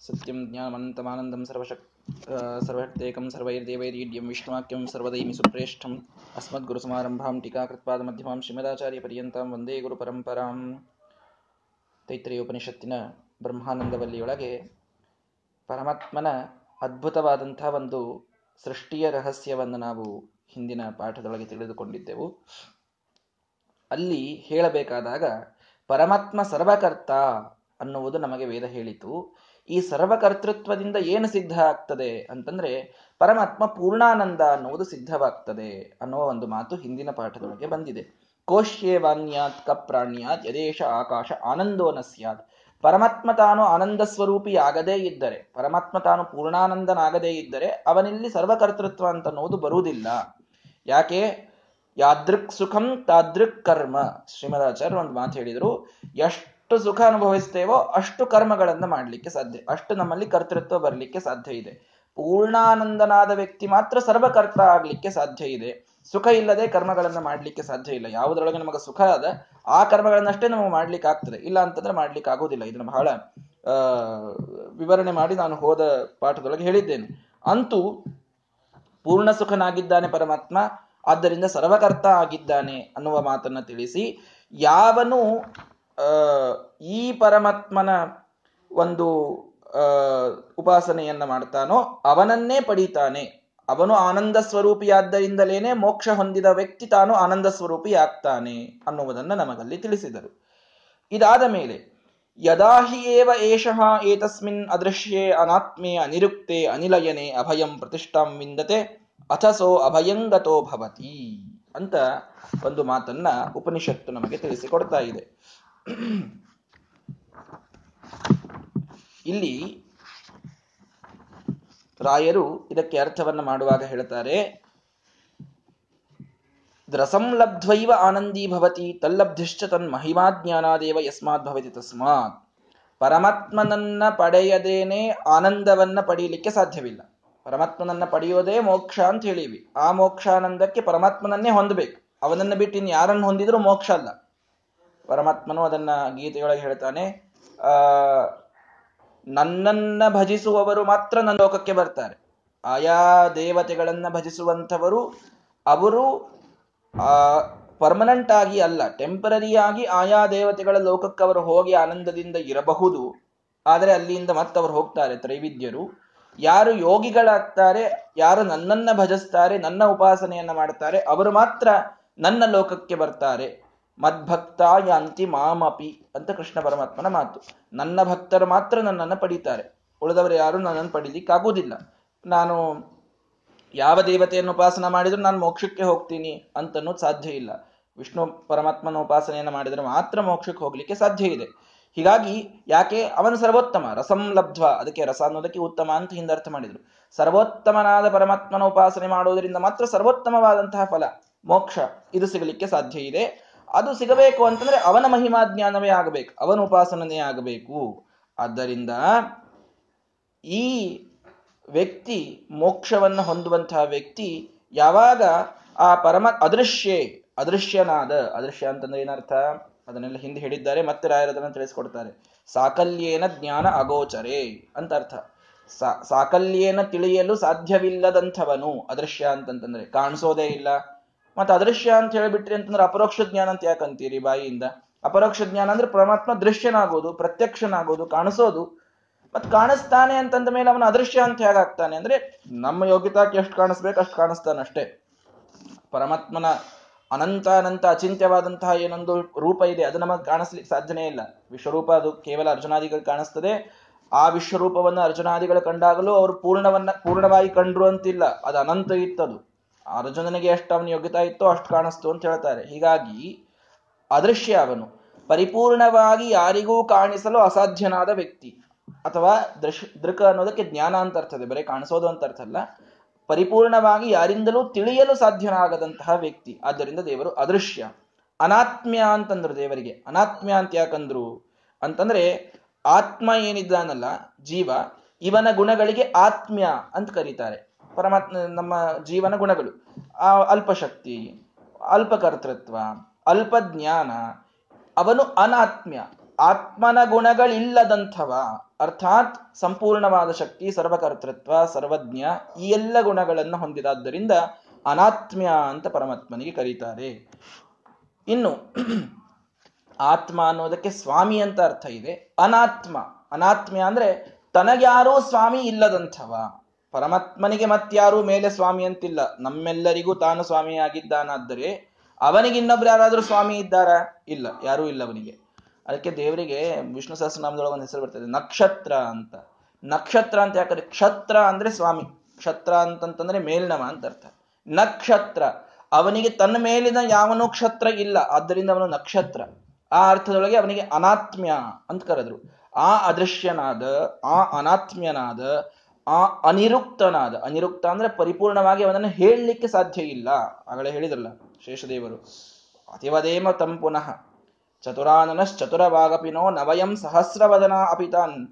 ಸತ್ಯಂ ಸರ್ವೈರ್ದೇವೈರೀಡ್ಯಂ ವಿಷ್ಣುವಾಕ್ಯಂ ಸರ್ವದೈಮಿ ಸುಪ್ರೇಷ್ಠಂ ಅಸ್ಮದ್ಗುರುಸಮಾರಂಭಾಂ ಟೀಕಾಕೃತ್ಪಾದ ಮಧ್ಯಮಾಂ ಶ್ರೀಮದಾಚಾರ್ಯ ಪರ್ಯಂತಾಂ ವಂದೇ ಗುರು ಪರಂಪರಾಂ ಉಪನಿಷತ್ತಿನ ಬ್ರಹ್ಮಾನಂದವಲ್ಲಿಯೊಳಗೆ ಪರಮಾತ್ಮನ ಅದ್ಭುತವಾದಂಥ ಒಂದು ಸೃಷ್ಟಿಯ ರಹಸ್ಯವನ್ನು ನಾವು ಹಿಂದಿನ ಪಾಠದೊಳಗೆ ತಿಳಿದುಕೊಂಡಿದ್ದೆವು. ಅಲ್ಲಿ ಹೇಳಬೇಕಾದಾಗ ಪರಮಾತ್ಮ ಸರ್ವಕರ್ತ ಅನ್ನುವುದು ನಮಗೆ ವೇದ ಹೇಳಿತು. ಈ ಸರ್ವಕರ್ತೃತ್ವದಿಂದ ಏನು ಸಿದ್ಧ ಆಗ್ತದೆ ಅಂತಂದ್ರೆ ಪರಮಾತ್ಮ ಪೂರ್ಣಾನಂದ ಅನ್ನುವುದು ಸಿದ್ಧವಾಗ್ತದೆ ಅನ್ನುವ ಒಂದು ಮಾತು ಹಿಂದಿನ ಪಾಠದೊಳಗೆ ಬಂದಿದೆ. ಕೋಶ್ಯೇ ವಾನ್ಯಾತ್ ಕಪ್ರಾಣ್ಯಾತ್ ಯದೇಶ ಆಕಾಶ ಆನಂದೋನ ಸ್ಯಾತ್. ಪರಮಾತ್ಮ ತಾನು ಆನಂದ ಸ್ವರೂಪಿಯಾಗದೇ ಇದ್ದರೆ, ಪರಮಾತ್ಮ ತಾನು ಪೂರ್ಣಾನಂದನಾಗದೇ ಇದ್ದರೆ ಅವನಿಲ್ಲಿ ಸರ್ವಕರ್ತೃತ್ವ ಅಂತ ಅನ್ನೋದು ಬರುವುದಿಲ್ಲ. ಯಾಕೆ? ಯಾದೃಕ್ ಸುಖಂ ತಾದೃಕ್ ಕರ್ಮ. ಶ್ರೀಮದಾಚಾರ್ಯ ಒಂದು ಮಾತು ಹೇಳಿದರು ಎಷ್ಟು ಸುಖ ಅನುಭವಿಸ್ತೇವೋ ಅಷ್ಟು ಕರ್ಮಗಳನ್ನು ಮಾಡಲಿಕ್ಕೆ ಸಾಧ್ಯ. ಅಷ್ಟು ನಮ್ಮಲ್ಲಿ ಕರ್ತೃತ್ವ ಬರಲಿಕ್ಕೆ ಸಾಧ್ಯ ಇದೆ. ಪೂರ್ಣಾನಂದನಾದ ವ್ಯಕ್ತಿ ಮಾತ್ರ ಸರ್ವಕರ್ತ ಆಗ್ಲಿಕ್ಕೆ ಸಾಧ್ಯ ಇದೆ. ಸುಖ ಇಲ್ಲದೆ ಕರ್ಮಗಳನ್ನು ಮಾಡ್ಲಿಕ್ಕೆ ಸಾಧ್ಯ ಇಲ್ಲ. ಯಾವುದರೊಳಗೆ ನಮಗೆ ಸುಖ ಅದ, ಆ ಕರ್ಮಗಳನ್ನಷ್ಟೇ ನಮಗೆ ಮಾಡ್ಲಿಕ್ಕೆ ಆಗ್ತದೆ. ಇಲ್ಲ ಅಂತಂದ್ರೆ ಮಾಡ್ಲಿಕ್ಕೆ ಆಗೋದಿಲ್ಲ ಇದನ್ನು ಬಹಳ ವಿವರಣೆ ಮಾಡಿ ನಾನು ಹೋದ ಪಾಠದೊಳಗೆ ಹೇಳಿದ್ದೇನೆ. ಅಂತೂ ಪೂರ್ಣ ಸುಖನಾಗಿದ್ದಾನೆ ಪರಮಾತ್ಮ, ಆದ್ದರಿಂದ ಸರ್ವಕರ್ತ ಆಗಿದ್ದಾನೆ ಅನ್ನುವ ಮಾತನ್ನ ತಿಳಿಸಿ, ಯಾವನು ಈ ಪರಮಾತ್ಮನ ಒಂದು ಉಪಾಸನೆಯನ್ನ ಮಾಡ್ತಾನೋ ಅವನನ್ನೇ ಪಡೀತಾನೆ. ಅವನು ಆನಂದ ಸ್ವರೂಪಿಯಾದ್ದರಿಂದಲೇನೆ ಮೋಕ್ಷ ಹೊಂದಿದ ವ್ಯಕ್ತಿ ತಾನು ಆನಂದ ಸ್ವರೂಪಿ ಆಗ್ತಾನೆ ಅನ್ನುವುದನ್ನು ನಮಗಲ್ಲಿ ತಿಳಿಸಿದರು. ಇದಾದ ಮೇಲೆ, ಯದಾಹಿ ಏವ ಏಷಃ ಏತಸ್ಮಿನ್ ಅದೃಶ್ಯೆ ಅನಾತ್ಮೇ ಅನಿರುಕ್ತೆ ಅನಿಲಯನೆ ಅಭಯಂ ಪ್ರತಿಷ್ಠಾಂ ವಿಂದತೆ ಅಥಸೋ ಅಭಯಂಗತೋ ಭವತಿ ಅಂತ ಒಂದು ಮಾತನ್ನ ಉಪನಿಷತ್ತು ನಮಗೆ ತಿಳಿಸಿಕೊಡ್ತಾ ಇದೆ. ಇಲ್ಲಿ ರಾಯರು ಇದಕ್ಕೆ ಅರ್ಥವನ್ನು ಮಾಡುವಾಗ ಹೇಳ್ತಾರೆ ಲಬ್ಧ್ವೈವ ಆನಂದೀ ಭವತಿ, ತಲ್ಲಬ್ಧಿಶ್ಚ ತನ್ ಮಹಿಮಾ ಜ್ಞಾನಾದೇವ ಯಸ್ಮಾತ್ ಭವತಿ ತಸ್ಮಾತ್. ಪರಮಾತ್ಮನನ್ನ ಪಡೆಯದೇನೆ ಆನಂದವನ್ನ ಪಡೆಯಲಿಕ್ಕೆ ಸಾಧ್ಯವಿಲ್ಲ. ಪರಮಾತ್ಮನನ್ನ ಪಡೆಯೋದೇ ಮೋಕ್ಷ ಅಂತ ಹೇಳಿವಿ. ಆ ಮೋಕ್ಷಾನಂದಕ್ಕೆ ಪರಮಾತ್ಮನನ್ನೇ ಹೊಂದಬೇಕು. ಅವನನ್ನ ಬಿಟ್ಟು ಇನ್ನು ಯಾರನ್ನು ಹೊಂದಿದ್ರು ಮೋಕ್ಷ ಅಲ್ಲ. ಪರಮಾತ್ಮನು ಅದನ್ನ ಗೀತೆಯೊಳಗೆ ಹೇಳ್ತಾನೆ, ಆ, ನನ್ನನ್ನ ಭಜಿಸುವವರು ಮಾತ್ರ ನನ್ನ ಲೋಕಕ್ಕೆ ಬರ್ತಾರೆ. ಆಯಾ ದೇವತೆಗಳನ್ನ ಭಜಿಸುವಂಥವರು ಅವರು, ಆ ಪರ್ಮನೆಂಟ್ ಆಗಿ ಅಲ್ಲ ಟೆಂಪರರಿಯಾಗಿ ಆಯಾ ದೇವತೆಗಳ ಲೋಕಕ್ಕೆ ಅವರು ಹೋಗಿ ಆನಂದದಿಂದ ಇರಬಹುದು. ಆದರೆ ಅಲ್ಲಿಂದ ಮತ್ತವರು ಹೋಗ್ತಾರೆ ತ್ರೈವಿದ್ಯರು. ಯಾರು ಯೋಗಿಗಳಾಗ್ತಾರೆ, ಯಾರು ನನ್ನನ್ನ ಭಜಿಸ್ತಾರೆ, ನನ್ನ ಉಪಾಸನೆಯನ್ನ ಮಾಡ್ತಾರೆ, ಅವರು ಮಾತ್ರ ನನ್ನ ಲೋಕಕ್ಕೆ ಬರ್ತಾರೆ. ಮದ್ಭಕ್ತ ಯಾಂತಿ ಮಾಮಪಿ ಅಂತ ಕೃಷ್ಣ ಪರಮಾತ್ಮನ ಮಾತು. ನನ್ನ ಭಕ್ತರು ಮಾತ್ರ ನನ್ನನ್ನು ಪಡೀತಾರೆ. ಉಳಿದವರು ಯಾರು ನನ್ನನ್ನು ಪಡೀಲಿಕ್ಕಾಗುವುದಿಲ್ಲ. ನಾನು ಯಾವ ದೇವತೆಯನ್ನು ಉಪಾಸನ ಮಾಡಿದ್ರು ನಾನು ಮೋಕ್ಷಕ್ಕೆ ಹೋಗ್ತೀನಿ ಅಂತನ್ನೋದು ಸಾಧ್ಯ ಇಲ್ಲ. ವಿಷ್ಣು ಪರಮಾತ್ಮನ ಉಪಾಸನೆಯನ್ನು ಮಾಡಿದರೆ ಮಾತ್ರ ಮೋಕ್ಷಕ್ಕೆ ಹೋಗ್ಲಿಕ್ಕೆ ಸಾಧ್ಯ ಇದೆ. ಹೀಗಾಗಿ ಯಾಕೆ? ಅವನು ಸರ್ವೋತ್ತಮ, ರಸಂ ಲಬ್ಧ್ವ, ಅದಕ್ಕೆ ರಸ ಅನ್ನೋದಕ್ಕೆ ಉತ್ತಮ ಅಂತ ಹಿಂದರ್ಥ ಮಾಡಿದ್ರು. ಸರ್ವೋತ್ತಮನಾದ ಪರಮಾತ್ಮನ ಉಪಾಸನೆ ಮಾಡುವುದರಿಂದ ಮಾತ್ರ ಸರ್ವೋತ್ತಮವಾದಂತಹ ಫಲ, ಮೋಕ್ಷ, ಇದು ಸಿಗಲಿಕ್ಕೆ ಸಾಧ್ಯ ಇದೆ. ಅದು ಸಿಗಬೇಕು ಅಂತಂದ್ರೆ ಅವನ ಮಹಿಮಾ ಜ್ಞಾನವೇ ಆಗಬೇಕು, ಅವನ ಉಪಾಸನೇ ಆಗಬೇಕು. ಆದ್ದರಿಂದ ಈ ವ್ಯಕ್ತಿ ಮೋಕ್ಷವನ್ನು ಹೊಂದುವಂತಹ ವ್ಯಕ್ತಿ ಯಾವಾಗ ಆ ಪರಮ ಅದೃಶ್ಯೇ, ಅದೃಶ್ಯನಾದ, ಅದೃಶ್ಯ ಅಂತಂದ್ರೆ ಏನರ್ಥ? ಅದನ್ನೆಲ್ಲ ಹಿಂದೆ ಹೇಳಿದ್ದಾರೆ, ಮತ್ತೆ ರಾಯರದನ್ನು ತಿಳಿಸ್ಕೊಡ್ತಾರೆ. ಸಾಕಲ್ಯೇನ ಜ್ಞಾನ ಅಗೋಚರೇ ಅಂತ ಅರ್ಥ. ಸಾಕಲ್ಯೇನ ತಿಳಿಯಲು ಸಾಧ್ಯವಿಲ್ಲದಂಥವನು ಅದೃಶ್ಯ ಅಂತಂತಂದ್ರೆ ಕಾಣಿಸೋದೇ ಇಲ್ಲ. ಮತ್ತೆ ಅದೃಶ್ಯ ಅಂತ ಹೇಳಿಬಿಟ್ರಿ ಅಂತಂದ್ರೆ ಅಪರೋಕ್ಷ ಜ್ಞಾನ ಅಂತ ಯಾಕಂತೀರಿ ಬಾಯಿಯಿಂದ? ಅಪರೋಕ್ಷ ಜ್ಞಾನ ಅಂದ್ರೆ ಪರಮಾತ್ಮ ದೃಶ್ಯನಾಗೋದು, ಪ್ರತ್ಯಕ್ಷನಾಗೋದು, ಕಾಣಿಸೋದು. ಮತ್ ಕಾಣಿಸ್ತಾನೆ ಅಂತಂದ ಮೇಲೆ ಅವನ ಅದೃಶ್ಯ ಅಂತ ಹೇಗಾಗ್ತಾನೆ ಅಂದ್ರೆ ನಮ್ಮ ಯೋಗ್ಯತಾಕ್ಕೆ ಎಷ್ಟು ಕಾಣಿಸ್ಬೇಕು ಅಷ್ಟು ಕಾಣಿಸ್ತಾನಷ್ಟೇ ಪರಮಾತ್ಮನ ಅನಂತ ಅನಂತ ಅಚಿಂತ್ಯವಾದಂತಹ ಏನೊಂದು ರೂಪ ಇದೆ, ಅದು ನಮಗೆ ಕಾಣಿಸ್ಲಿಕ್ಕೆ ಸಾಧ್ಯನೇ ಇಲ್ಲ. ವಿಶ್ವರೂಪ ಅದು ಕೇವಲ ಅರ್ಜುನಾದಿಗಳು ಕಾಣಿಸ್ತದೆ. ಆ ವಿಶ್ವರೂಪವನ್ನು ಅರ್ಜುನಾದಿಗಳು ಕಂಡಾಗಲೂ ಅವರು ಪೂರ್ಣವನ್ನ ಪೂರ್ಣವಾಗಿ ಕಂಡ್ರು ಅಂತಿಲ್ಲ. ಅದು ಅನಂತ ಇತ್ತದು. ಅರ್ಜುನನಿಗೆ ಎಷ್ಟು ಅವನ ಯೋಗ್ಯತಾ ಇತ್ತೋ ಅಷ್ಟು ಕಾಣಿಸ್ತು ಅಂತ ಹೇಳ್ತಾರೆ. ಹೀಗಾಗಿ ಅದೃಶ್ಯ ಅವನು. ಪರಿಪೂರ್ಣವಾಗಿ ಯಾರಿಗೂ ಕಾಣಿಸಲು ಅಸಾಧ್ಯನಾದ ವ್ಯಕ್ತಿ. ಅಥವಾ ದೃಶ್, ದೃಕ್ ಅನ್ನೋದಕ್ಕೆ ಜ್ಞಾನ ಅಂತ ಅರ್ಥದೆ ಬರೀ ಕಾಣಿಸೋದು ಅಂತ ಅರ್ಥ ಅಲ್ಲ. ಪರಿಪೂರ್ಣವಾಗಿ ಯಾರಿಂದಲೂ ತಿಳಿಯಲು ಸಾಧ್ಯನಾಗದಂತಹ ವ್ಯಕ್ತಿ. ಆದ್ದರಿಂದ ದೇವರು ಅದೃಶ್ಯ. ಅನಾತ್ಮ್ಯ ಅಂತಂದ್ರು ದೇವರಿಗೆ. ಅನಾತ್ಮ್ಯ ಅಂತ ಯಾಕಂದ್ರು? ಅಂತಂದ್ರೆ ಆತ್ಮ ಏನಿದ್ದಾನಲ್ಲ, ಜೀವ, ಇವನ ಗುಣಗಳಿಗೆ ಆತ್ಮ್ಯ ಅಂತ ಕರೀತಾರೆ. ಪರಮಾತ್ಮ ನಮ್ಮ ಜೀವನ ಗುಣಗಳು. ಆ ಅಲ್ಪಶಕ್ತಿ, ಅಲ್ಪಕರ್ತೃತ್ವ ಅಲ್ಪ ಜ್ಞಾನ ಅವನು ಅನಾತ್ಮ್ಯ. ಆತ್ಮನ ಗುಣಗಳಿಲ್ಲದಂಥವ, ಅರ್ಥಾತ್ ಸಂಪೂರ್ಣವಾದ ಶಕ್ತಿ, ಸರ್ವಕರ್ತೃತ್ವ, ಸರ್ವಜ್ಞ, ಈ ಎಲ್ಲ ಗುಣಗಳನ್ನು ಹೊಂದಿದಾದ್ದರಿಂದ ಅನಾತ್ಮ್ಯ ಅಂತ ಪರಮಾತ್ಮನಿಗೆ ಕರೀತಾರೆ. ಇನ್ನು, ಆತ್ಮ ಅನ್ನೋದಕ್ಕೆ ಸ್ವಾಮಿ ಅಂತ ಅರ್ಥ ಇದೆ. ಅನಾತ್ಮ. ಅನಾತ್ಮ್ಯ ಅಂದ್ರೆ ತನಗ್ಯಾರೋ ಸ್ವಾಮಿ ಇಲ್ಲದಂಥವ. ಪರಮಾತ್ಮನಿಗೆ ಮತ್ಯಾರೂ ಮೇಲೆ ಸ್ವಾಮಿ ಅಂತಿಲ್ಲ. ನಮ್ಮೆಲ್ಲರಿಗೂ ತಾನು ಸ್ವಾಮಿಯಾಗಿದ್ದಾನಾದರೆ ಅವನಿಗೆ ಇನ್ನೊಬ್ರು ಯಾರಾದರೂ ಸ್ವಾಮಿ ಇದ್ದಾರಾ? ಇಲ್ಲ, ಯಾರೂ ಇಲ್ಲ ಅವನಿಗೆ. ಅದಕ್ಕೆ ದೇವರಿಗೆ ವಿಷ್ಣು ಸಹಸ್ರನಾಮದೊಳಗೆ ಒಂದು ಹೆಸರು ಬರ್ತದೆ, ನಕ್ಷತ್ರ ಅಂತ. ನಕ್ಷತ್ರ ಅಂತ ಯಾಕಂದ್ರೆ ಕ್ಷತ್ರ ಅಂದ್ರೆ ಸ್ವಾಮಿ. ಕ್ಷತ್ರ ಅಂತಂತಂದ್ರೆ ಮೇಲ್ನವ ಅಂತ ಅರ್ಥ. ನಕ್ಷತ್ರ. ಅವನಿಗೆ ತನ್ನ ಮೇಲಿನ ಯಾವನು ಕ್ಷತ್ರ ಇಲ್ಲ, ಆದ್ದರಿಂದ ಅವನು ನಕ್ಷತ್ರ. ಆ ಅರ್ಥದೊಳಗೆ ಅವನಿಗೆ ಅನಾತ್ಮ್ಯ ಅಂತ ಕರೆದ್ರು. ಆ ಅದೃಶ್ಯನಾದ, ಆ ಅನಾತ್ಮ್ಯನಾದ ಆ ಅನಿರುಕ್ತನಾದ, ಅನಿರುಕ್ತ ಅಂದ್ರೆ ಪರಿಪೂರ್ಣವಾಗಿ ಅವನನ್ನು ಹೇಳಲಿಕ್ಕೆ ಸಾಧ್ಯ ಇಲ್ಲ. ಆಗಲೇ ಹೇಳಿದ್ರಲ್ಲ, ಶೇಷದೇವರು. ಅತಿವದೇಮ ತಂ ಪುನಃ. ಚತುರಾನನಶ್ಚತುರವಾಗಪಿನೋ ನವಯಂ ಸಹಸ್ರವದನ ಅಪಿತಾನ್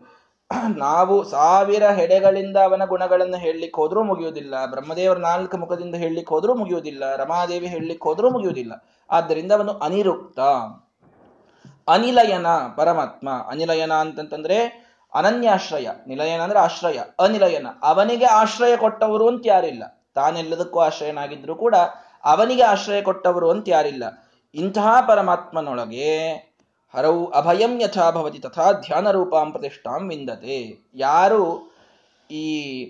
ನಾವು ಸಾವಿರ ಹೆಡೆಗಳಿಂದ ಅವನ ಗುಣಗಳನ್ನು ಹೇಳಲಿಕ್ಕೆ ಹೋದ್ರೂ ಮುಗಿಯುವುದಿಲ್ಲ. ಬ್ರಹ್ಮದೇವರ ನಾಲ್ಕು ಮುಖದಿಂದ ಹೇಳಲಿಕ್ಕೆ ಹೋದ್ರೂ ಮುಗಿಯುವುದಿಲ್ಲ. ರಮಾದೇವಿ ಹೇಳಲಿಕ್ಕೆ ಹೋದ್ರೂ ಮುಗಿಯುವುದಿಲ್ಲ. ಆದ್ದರಿಂದ ಅವನು ಅನಿರುಕ್ತ. ಅನಿಲಯನ ಪರಮಾತ್ಮ. ಅನಿಲಯನ ಅಂತಂತಂದ್ರೆ ಅನನ್ಯಾಶ್ರಯ, ನಿಲಯನ ಅಂದ್ರೆ ಆಶ್ರಯ, ಅನಿಲಯನ. ಅವನಿಗೆ ಆಶ್ರಯ ಕೊಟ್ಟವರು ಅಂತ ಯಾರಿಲ್ಲ. ತಾನೆಲ್ಲದಕ್ಕೂ ಆಶ್ರಯನಾಗಿದ್ರು ಕೂಡ ಅವನಿಗೆ ಆಶ್ರಯ ಕೊಟ್ಟವರು ಅಂತ ಯಾರಿಲ್ಲ. ಇಂತಹ ಪರಮಾತ್ಮನೊಳಗೆ ಹರವು ಅಭಯಂ ಯಥಾ ಭವತಿ ತಥಾ ಧ್ಯಾನ ರೂಪಾಂ ಪ್ರತಿಷ್ಠಾಂ ವಿಂದತೆ. ಯಾರು ಈ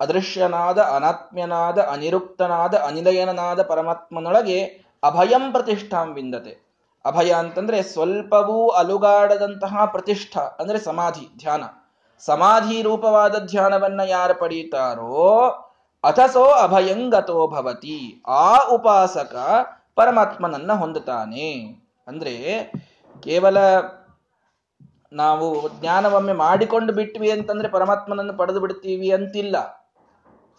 ಅದೃಶ್ಯನಾದ, ಅನಾತ್ಮ್ಯನಾದ, ಅನಿರುಕ್ತನಾದ ಅನಿಲಯನಾದ ಪರಮಾತ್ಮನೊಳಗೆ ಅಭಯಂ ಪ್ರತಿಷ್ಠಾಂ ವಿಂದತೆ. ಅಭಯ ಅಂತಂದ್ರೆ ಸ್ವಲ್ಪವೂ ಅಲುಗಾಡದಂತಹ ಪ್ರತಿಷ್ಠ, ಅಂದ್ರೆ ಸಮಾಧಿ, ಧ್ಯಾನ. ಸಮಾಧಿ ರೂಪವಾದ ಧ್ಯಾನವನ್ನ ಯಾರು ಪಡೀತಾರೋ, ಅಥಸೋ ಅಭಯಂಗತೋ ಭವತಿ. ಆ ಉಪಾಸಕ ಪರಮಾತ್ಮನನ್ನ ಹೊಂದುತ್ತಾನೆ. ಅಂದ್ರೆ ಕೇವಲ ನಾವು ಜ್ಞಾನವೊಮ್ಮೆ ಮಾಡಿಕೊಂಡು ಬಿಟ್ವಿ ಅಂತಂದ್ರೆ ಪರಮಾತ್ಮನನ್ನು ಪಡೆದು ಬಿಡ್ತೀವಿ ಅಂತಿಲ್ಲ.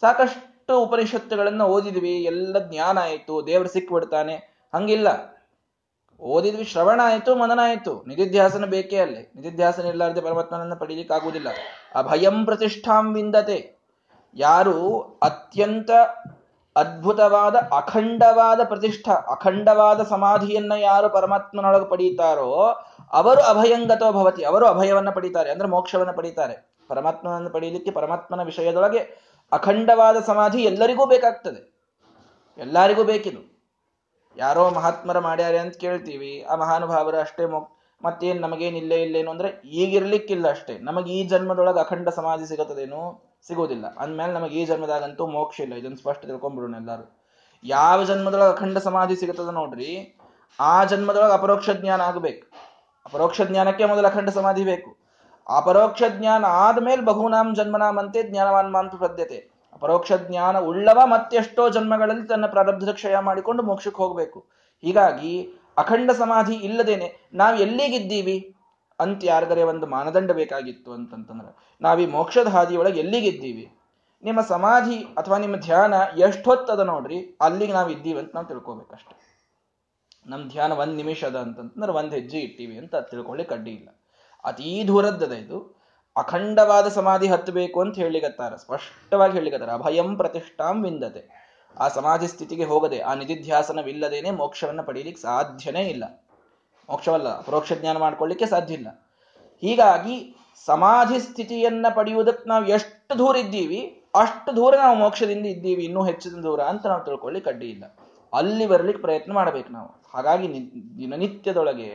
ಸಾಕಷ್ಟು ಉಪನಿಷತ್ತುಗಳನ್ನು ಓದಿದ್ವಿ, ಎಲ್ಲ ಜ್ಞಾನ ಆಯಿತು, ದೇವರು ಸಿಕ್ಬಿಡ್ತಾನೆ. ಹಂಗಿಲ್ಲ. ಓದಿದ್ವಿ ಶ್ರವಣ ಆಯಿತು, ಮನನ ಆಯಿತು. ನಿಧಿಧ್ಯಾಸನ ಬೇಕೇ ಅಲ್ಲಿ. ನಿಧಿಧ್ಯಾಸನ ಇಲ್ಲಾರದೆ ಪರಮಾತ್ಮನನ್ನು ಪಡೀಲಿಕ್ಕೆ ಆಗುವುದಿಲ್ಲ ಅಭಯಂ ಪ್ರತಿಷ್ಠಾಂ ವಿಂದತೆ. ಯಾರು ಅತ್ಯಂತ ಅದ್ಭುತವಾದ, ಅಖಂಡವಾದ ಪ್ರತಿಷ್ಠ, ಅಖಂಡವಾದ ಸಮಾಧಿಯನ್ನ ಯಾರು ಪರಮಾತ್ಮನೊಳಗೆ ಪಡೀತಾರೋ, ಅವರು ಅಭಯಂಗತೋ ಭವತಿ. ಅವರು ಅಭಯವನ್ನ ಪಡೀತಾರೆ, ಅಂದ್ರೆ ಮೋಕ್ಷವನ್ನು ಪಡೀತಾರೆ. ಪರಮಾತ್ಮನನ್ನು ಪಡೀಲಿಕ್ಕೆ ಪರಮಾತ್ಮನ ವಿಷಯದೊಳಗೆ ಅಖಂಡವಾದ ಸಮಾಧಿ ಎಲ್ಲರಿಗೂ ಬೇಕಾಗ್ತದೆ. ಎಲ್ಲರಿಗೂ ಬೇಕಿದು. ಯಾರೋ ಮಹಾತ್ಮರ ಮಾಡ್ಯಾರೆ ಅಂತ ಕೇಳ್ತೀವಿ. ಆ ಮಹಾನುಭಾವರು ಅಷ್ಟೇ ಮೊ, ಮತ್ತೇನ್ ಇಲ್ಲೇ ಇಲ್ಲೇನು ಅಂದ್ರೆ ಈಗಿರ್ಲಿಕ್ಕಿಲ್ಲ ಅಷ್ಟೇ. ನಮಗೆ ಈ ಜನ್ಮದೊಳಗೆ ಅಖಂಡ ಸಮಾಧಿ ಸಿಗುತ್ತದೇನು ಸಿಗೋದಿಲ್ಲ. ಅಂದ್ಮೇಲೆ ನಮಗೆ ಈ ಜನ್ಮದಾಗಂತೂ ಮೋಕ್ಷ ಇಲ್ಲ. ಇದನ್ನು ಸ್ಪಷ್ಟ ತಿಳ್ಕೊಂಡ್ಬಿಡೋಣ ಎಲ್ಲಾರು. ಯಾವ ಜನ್ಮದೊಳಗೆ ಅಖಂಡ ಸಮಾಧಿ ಸಿಗುತ್ತದ ನೋಡ್ರಿ, ಆ ಜನ್ಮದೊಳಗೆ ಅಪರೋಕ್ಷ ಜ್ಞಾನ ಆಗಬೇಕು. ಅಪರೋಕ್ಷ ಜ್ಞಾನಕ್ಕೆ ಮೊದಲು ಅಖಂಡ ಸಮಾಧಿ ಬೇಕು. ಅಪರೋಕ್ಷ ಜ್ಞಾನ ಆದ್ಮೇಲೆ ಬಹುನಾಮ್ ಜನ್ಮನಾಮಂತೆ ಜ್ಞಾನವಾನ್ ಮಾಂತು ಪದ್ಯತೆ ಅಪರೋಕ್ಷ ಜ್ಞಾನ ಉಳ್ಳವ ಮತ್ತೆಷ್ಟೋ ಜನ್ಮಗಳಲ್ಲಿ ತನ್ನ ಪ್ರಾರಬ್ಧದ ಕ್ಷಯ ಮಾಡಿಕೊಂಡು ಮೋಕ್ಷಕ್ಕೆ ಹೋಗಬೇಕು. ಹೀಗಾಗಿ ಅಖಂಡ ಸಮಾಧಿ ಇಲ್ಲದೇನೆ ನಾವು ಎಲ್ಲಿಗಿದ್ದೀವಿ? ಅಂತ ಯಾರಿದರೆ ಒಂದು ಮಾನದಂಡ ಬೇಕಾಗಿತ್ತು ಅಂತಂತಂದ್ರೆ, ನಾವು ಮೋಕ್ಷದ ಹಾದಿಯೊಳಗೆ ಎಲ್ಲಿಗಿದ್ದೀವಿ? ನಿಮ್ಮ ಸಮಾಧಿ ಅಥವಾ ನಿಮ್ಮ ಧ್ಯಾನ ಎಷ್ಟೊತ್ತದ ನೋಡ್ರಿ, ಅಲ್ಲಿಗೆ ನಾವು ಇದ್ದೀವಿ ಅಂತ ನಾವು ತಿಳ್ಕೊಬೇಕಷ್ಟೆ. ನಮ್ಮ ಧ್ಯಾನ ಒಂದು ನಿಮಿಷದ ಅಂತಂತಂದ್ರೆ ಒಂದು ಹೆಜ್ಜೆ ಇಟ್ಟಿವಿ ಅಂತ ತಿಳ್ಕೊಳ್ಳಿ ಕಡ್ಡಿ ಇಲ್ಲ. ಅತೀ ದೂರದ್ದದ ಇದು. ಅಖಂಡವಾದ ಸಮಾಧಿ ಹತ್ತಬೇಕು ಅಂತ ಹೇಳಿಗತ್ತಾರ ಸ್ಪಷ್ಟವಾಗಿ ಹೇಳಿಗತ್ತಾರ ಅಭಯಂ ಪ್ರತಿಷ್ಠಾಂ ವಿಂದತೆ. ಆ ಸಮಾಧಿ ಸ್ಥಿತಿಗೆ ಹೋಗದೆ ಆ ನಿಧಿಧ್ಯಾಸನವಿಲ್ಲದೇನೆ ಮೋಕ್ಷವನ್ನು ಪಡೀಲಿಕ್ಕೆ ಸಾಧ್ಯನೇ ಇಲ್ಲ. ಮೋಕ್ಷವಲ್ಲ, ಪರೋಕ್ಷ ಜ್ಞಾನ ಮಾಡ್ಕೊಳ್ಳಿಕ್ಕೆ ಸಾಧ್ಯ ಇಲ್ಲ. ಹೀಗಾಗಿ ಸಮಾಧಿ ಸ್ಥಿತಿಯನ್ನ ಪಡೆಯುವುದಕ್ಕೆ ನಾವು ಎಷ್ಟು ದೂರ ಇದ್ದೀವಿ, ಅಷ್ಟು ದೂರ ನಾವು ಮೋಕ್ಷದಿಂದ ಇದ್ದೀವಿ, ಇನ್ನೂ ಹೆಚ್ಚಿನ ದೂರ ಅಂತ ನಾವು ತಿಳ್ಕೊಳ್ಳಿ ಕಡ್ಡಿ ಇಲ್ಲ. ಅಲ್ಲಿ ಬರಲಿಕ್ಕೆ ಪ್ರಯತ್ನ ಮಾಡಬೇಕು ನಾವು. ಹಾಗಾಗಿ ದಿನನಿತ್ಯದೊಳಗೆ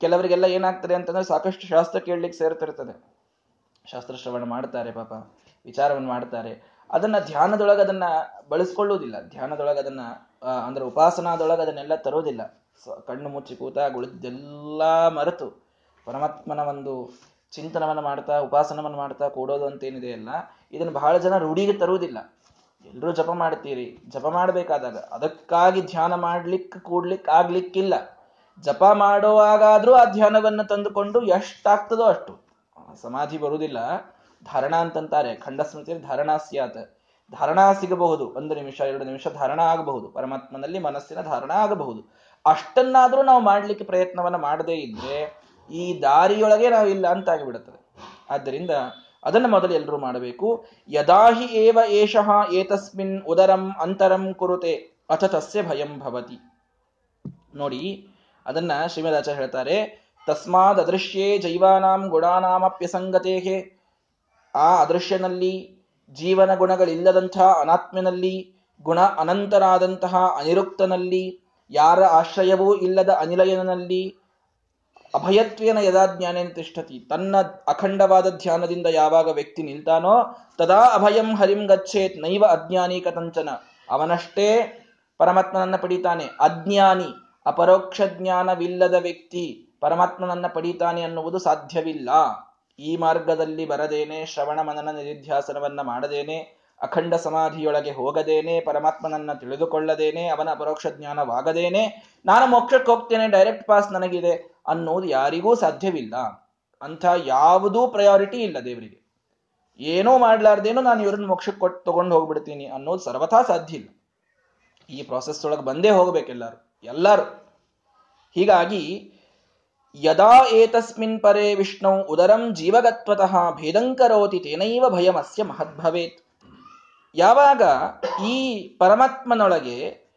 ಕೆಲವರಿಗೆಲ್ಲ ಏನಾಗ್ತದೆ ಅಂತಂದ್ರೆ ಸಾಕಷ್ಟು ಶಾಸ್ತ್ರ ಕೇಳಲಿಕ್ಕೆ ಸೇರ್ತಿರ್ತದೆ. ಶಾಸ್ತ್ರ ಶ್ರವಣ ಮಾಡ್ತಾರೆ ಪಾಪ, ವಿಚಾರವನ್ನು ಮಾಡ್ತಾರೆ. ಅದನ್ನ ಧ್ಯಾನದೊಳಗೆ ಅದನ್ನ ಬಳಸ್ಕೊಳ್ಳುವುದಿಲ್ಲ ಧ್ಯಾನದೊಳಗೆ ಅದನ್ನ ಅಂದ್ರೆ ಉಪಾಸನಾದೊಳಗೆ ಅದನ್ನೆಲ್ಲ ತರೋದಿಲ್ಲ. ಕಣ್ಣು ಮುಚ್ಚಿ ಕೂತ ಗುಳಿದ್ದೆಲ್ಲ ಮರೆತು ಪರಮಾತ್ಮನ ಒಂದು ಚಿಂತನವನ್ನು ಮಾಡ್ತಾ, ಉಪಾಸನವನ್ನು ಮಾಡ್ತಾ ಕೂಡೋದು ಅಂತೇನಿದೆ ಅಲ್ಲ, ಇದನ್ನು ಬಹಳ ಜನ ರೂಢಿಗೆ ತರುವುದಿಲ್ಲ ಎಲ್ಲರೂ ಜಪ ಮಾಡ್ತೀರಿ. ಜಪ ಮಾಡಬೇಕಾದಾಗ ಅದಕ್ಕಾಗಿ ಧ್ಯಾನ ಮಾಡ್ಲಿಕ್ಕೆ ಕೂಡ್ಲಿಕ್ಕೆ ಆಗ್ಲಿಕ್ಕಿಲ್ಲ. ಜಪ ಮಾಡುವಾಗಾದ್ರೂ ಆ ಧ್ಯಾನವನ್ನು ತಂದುಕೊಂಡು ಎಷ್ಟಾಗ್ತದೋ ಅಷ್ಟು. ಸಮಾಧಿ ಬರುವುದಿಲ್ಲ. ಧಾರಣ ಅಂತಂತಾರೆ. ಖಂಡ ಸ್ಮೃತಿಯಲ್ಲಿ ಧಾರಣಾ ಸ್ಯಾತ್. ಧಾರಣಾ ಸಿಗಬಹುದು. ಒಂದು ನಿಮಿಷ, ಎರಡು ನಿಮಿಷ ಧಾರಣ ಆಗಬಹುದು. ಪರಮಾತ್ಮನಲ್ಲಿ ಮನಸ್ಸಿನ ಧಾರಣ ಆಗಬಹುದು. ಅಷ್ಟನ್ನಾದ್ರೂ ನಾವು ಮಾಡ್ಲಿಕ್ಕೆ ಪ್ರಯತ್ನವನ್ನ ಮಾಡದೇ ಇದ್ರೆ ಈ ದಾರಿಯೊಳಗೆ ನಾವು ಇಲ್ಲ ಅಂತಾಗಿಬಿಡುತ್ತದೆ. ಆದ್ದರಿಂದ ಅದನ್ನು ಮೊದಲು ಎಲ್ಲರೂ ಮಾಡಬೇಕು. ಯದಾಹಿ ಏವ ಏಷಃ ಏತಸ್ಮಿನ್ ಉದರಂ ಅಂತರಂ ಕುರುತೆ ಅಥ ತಸ್ಯ ಭಯಂ ಭವತಿ. ನೋಡಿ, ಅದನ್ನ ಶ್ರೀಮದಾಚಾರ್ಯ ಹೇಳ್ತಾರೆ. ತಸ್ಮಾದ್ ಅದೃಶ್ಯೇ ಜೈವಾನಾಂ ಗುಣಾನಾಮಪ್ಯಸಂಗತೇಹೆ ಆ ಅದೃಶ್ಯನಲ್ಲಿ ಜೀವನ ಗುಣಗಳಿಲ್ಲದಂತಹ ಅನಾತ್ಮನಲ್ಲಿ ಗುಣ ಅನಂತರಾದಂತಹ ಅನಿರುಕ್ತನಲ್ಲಿ, ಯಾರ ಆಶ್ರಯವೂ ಇಲ್ಲದ ಅನಿಲಯನಲ್ಲಿ ಅಭಯತ್ವೇನ ಯದಾಜ್ಞಾನೇನ ತಿಷ್ಠತಿ. ತನ್ನ ಅಖಂಡವಾದ ಧ್ಯಾನದಿಂದ ಯಾವಾಗ ವ್ಯಕ್ತಿ ನಿಲ್ತಾನೋ, ತದಾ ಅಭಯಂ ಹರಿಂ ಗಚ್ಚೇತ್ ನೈವ ಅಜ್ಞಾನಿ ಕಥಂಚನ. ಅವನಷ್ಟೇ ಪರಮಾತ್ಮನನ್ನ ಪಡಿತಾನೆ. ಅಜ್ಞಾನಿ, ಅಪರೋಕ್ಷ ಜ್ಞಾನವಿಲ್ಲದ ವ್ಯಕ್ತಿ. ಪರಮಾತ್ಮನನ್ನ ಪಡೀತಾನೆ ಅನ್ನುವುದು ಸಾಧ್ಯವಿಲ್ಲ. ಈ ಮಾರ್ಗದಲ್ಲಿ ಬರದೇನೆ, ಶ್ರವಣ ಮನನ ನಿಧಿಧ್ಯಾಸನವನ್ನ ಮಾಡದೇನೆ, ಅಖಂಡ ಸಮಾಧಿಯೊಳಗೆ ಹೋಗದೇನೆ, ಪರಮಾತ್ಮನನ್ನ ತಿಳಿದುಕೊಳ್ಳದೇನೆ, ಅವನ ಪರೋಕ್ಷ ಜ್ಞಾನವಾಗದೇನೆ, ನಾನು ಮೋಕ್ಷಕ್ಕೆ ಹೋಗ್ತೇನೆ ಡೈರೆಕ್ಟ್ ಪಾಸ್ ನನಗಿದೆ ಅನ್ನೋದು ಯಾರಿಗೂ ಸಾಧ್ಯವಿಲ್ಲ. ಅಂಥ ಯಾವುದೂ ಪ್ರಯಾರಿಟಿ ಇಲ್ಲ ದೇವರಿಗೆ. ಏನೂ ಮಾಡ್ಲಾರ್ದೇನೋ ನಾನು ಇವ್ರನ್ನ ಮೋಕ್ಷಕ್ಕೆ ಕೊಟ್ಟು ತಗೊಂಡು ಹೋಗ್ಬಿಡ್ತೀನಿ ಅನ್ನೋದು ಸರ್ವಥಾ ಸಾಧ್ಯ ಇಲ್ಲ. ಈ ಪ್ರಾಸೆಸ್ ಒಳಗೆ ಬಂದೇ ಹೋಗ್ಬೇಕೆಲ್ಲರೂ ಎಲ್ಲರೂ. ಹೀಗಾಗಿ ಯದಾ ಏತಸ್ಮಿನ್ ಪರೇ ವಿಷ್ಣು ಉದರಂ ಜೀವಗತ್ವತಃ ಭೇದಂಕರೋತಿ ತೇನೈವ ಭಯಮಸ್ಯ ಮಹದ್ಭವೇತ್ ಯಾವಾಗ ಈ ಪರಮಾತ್ಮನೊಳಗೆ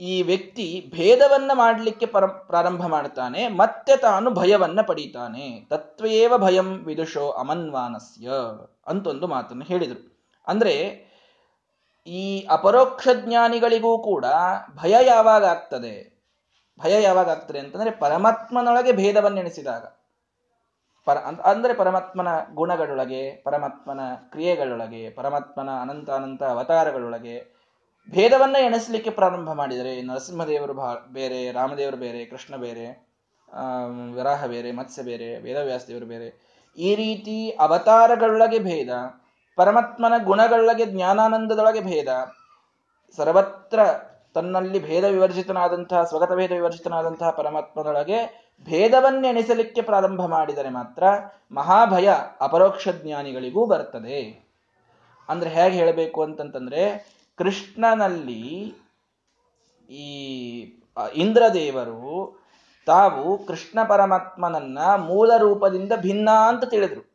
ಈ ವ್ಯಕ್ತಿ ಭೇದವನ್ನ ಮಾಡಲಿಕ್ಕೆ ಪರ ಪ್ರಾರಂಭ ಮಾಡ್ತಾನೆ ಮತ್ತೆ ತಾನು ಭಯವನ್ನ ಪಡೀತಾನೆ ತತ್ವೇವ ಭಯಂ ವಿದುಷೋ ಅಮನ್ವಾನಸ್ಯ ಅಂತೊಂದು ಮಾತನ್ನು ಹೇಳಿದರು. ಅಂದ್ರೆ, ಈ ಅಪರೋಕ್ಷ ಜ್ಞಾನಿಗಳಿಗೂ ಕೂಡ ಭಯ ಯಾವಾಗ ಆಗ್ತದೆ? ಭಯ ಯಾವಾಗ ಆಗ್ತದೆ ಅಂತಂದ್ರೆ ಪರಮಾತ್ಮನೊಳಗೆ ಭೇದವನ್ನೆಣಿಸಿದಾಗ ಪರ ಅಂದ್ರೆ ಪರಮಾತ್ಮನ ಗುಣಗಳೊಳಗೆ, ಪರಮಾತ್ಮನ ಕ್ರಿಯೆಗಳೊಳಗೆ, ಪರಮಾತ್ಮನ ಅನಂತ ಅನಂತ ಅವತಾರಗಳೊಳಗೆ ಭೇದವನ್ನ ಎಣಿಸಲಿಕ್ಕೆ ಪ್ರಾರಂಭ ಮಾಡಿದರೆ ನರಸಿಂಹದೇವರು ಬೇರೆ, ರಾಮದೇವರು ಬೇರೆ, ಕೃಷ್ಣ ಬೇರೆ ವಿರಾಹ ಬೇರೆ, ಮತ್ಸ್ಯ ಬೇರೆ, ವೇದವ್ಯಾಸ ದೇವರು ಬೇರೆ ಈ ರೀತಿ ಅವತಾರಗಳೊಳಗೆ ಭೇದ, ಪರಮಾತ್ಮನ ಗುಣಗಳೊಳಗೆ ಜ್ಞಾನಾನಂದದೊಳಗೆ ಭೇದ, ಸರ್ವತ್ರ ತನ್ನಲ್ಲಿ ಭೇದ ವಿವರ್ಜಿತನಾದಂತಹ ಸ್ವಗತ ಭೇದ ವಿವರ್ಜಿತನಾದಂತಹ ಪರಮಾತ್ಮನೊಳಗೆ ಭೇದವನ್ನೆಣಿಸಲಿಕ್ಕೆ ಪ್ರಾರಂಭ ಮಾಡಿದರೆ ಮಾತ್ರ ಮಹಾಭಯ ಅಪರೋಕ್ಷ ಜ್ಞಾನಿಗಳಿಗೂ ಬರ್ತದೆ. ಅಂದ್ರೆ ಹೇಗೆ ಹೇಳಬೇಕು ಅಂತಂತಂದ್ರೆ, ಕೃಷ್ಣನಲ್ಲಿ ಈ ಇಂದ್ರದೇವರು ತಾವು ಕೃಷ್ಣ ಪರಮಾತ್ಮನನ್ನ ಮೂಲ ರೂಪದಿಂದ ಭಿನ್ನ ಅಂತ ತಿಳಿದ್ರು.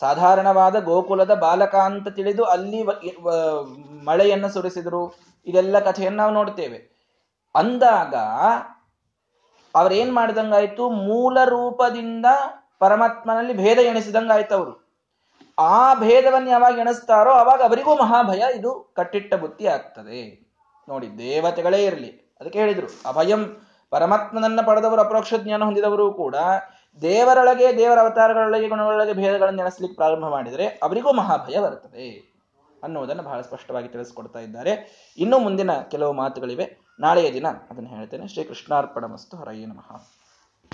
ಸಾಧಾರಣವಾದ ಗೋಕುಲದ ಬಾಲಕ ಅಂತ ತಿಳಿದು ಅಲ್ಲಿ ಮಳೆಯನ್ನು ಸುರಿಸಿದ್ರು. ಇದೆಲ್ಲ ಕಥೆಯನ್ನು ನಾವು ನೋಡ್ತೇವೆ. ಅಂದಾಗ ಅವರೇನ್ ಮಾಡಿದಂಗಾಯ್ತು? ಮೂಲ ರೂಪದಿಂದ ಪರಮಾತ್ಮನಲ್ಲಿ ಭೇದ ಎಣಿಸಿದಂಗಾಯ್ತು ಅವರು. ಆ ಭೇದವನ್ನು ಯಾವಾಗ ಎಣಿಸ್ತಾರೋ ಅವಾಗ ಅವರಿಗೂ ಮಹಾಭಯ ಇದು ಕಟ್ಟಿಟ್ಟ ಬುತ್ತಿ ಆಗ್ತದೆ. ನೋಡಿ, ದೇವತೆಗಳೇ ಇರಲಿ. ಅದಕ್ಕೆ ಹೇಳಿದ್ರು. ಅಭಯಂ ಪರಮಾತ್ಮನನ್ನ ಪಡೆದವರು, ಅಪರೋಕ್ಷ ಜ್ಞಾನ ಹೊಂದಿದವರು ಕೂಡ ದೇವರೊಳಗೆ, ದೇವರ ಅವತಾರಗಳೊಳಗೆ, ಗುಣಗಳೊಳಗೆ ಭೇದಗಳನ್ನು ನೆನೆಸಲಿಕ್ಕೆ ಪ್ರಾರಂಭ ಮಾಡಿದರೆ ಅವರಿಗೂ ಮಹಾಭಯ ಬರುತ್ತದೆ ಅನ್ನುವುದನ್ನು ಬಹಳ ಸ್ಪಷ್ಟವಾಗಿ ತಿಳಿಸ್ಕೊಡ್ತಾ ಇದ್ದಾರೆ. ಇನ್ನು ಮುಂದಿನ ಕೆಲವು ಮಾತುಗಳಿವೆ. ನಾಳೆಯ ದಿನ ಅದನ್ನು ಹೇಳ್ತೇನೆ. ಶ್ರೀ ಮಸ್ತು ಹರಯ್ಯ ನಮಃ.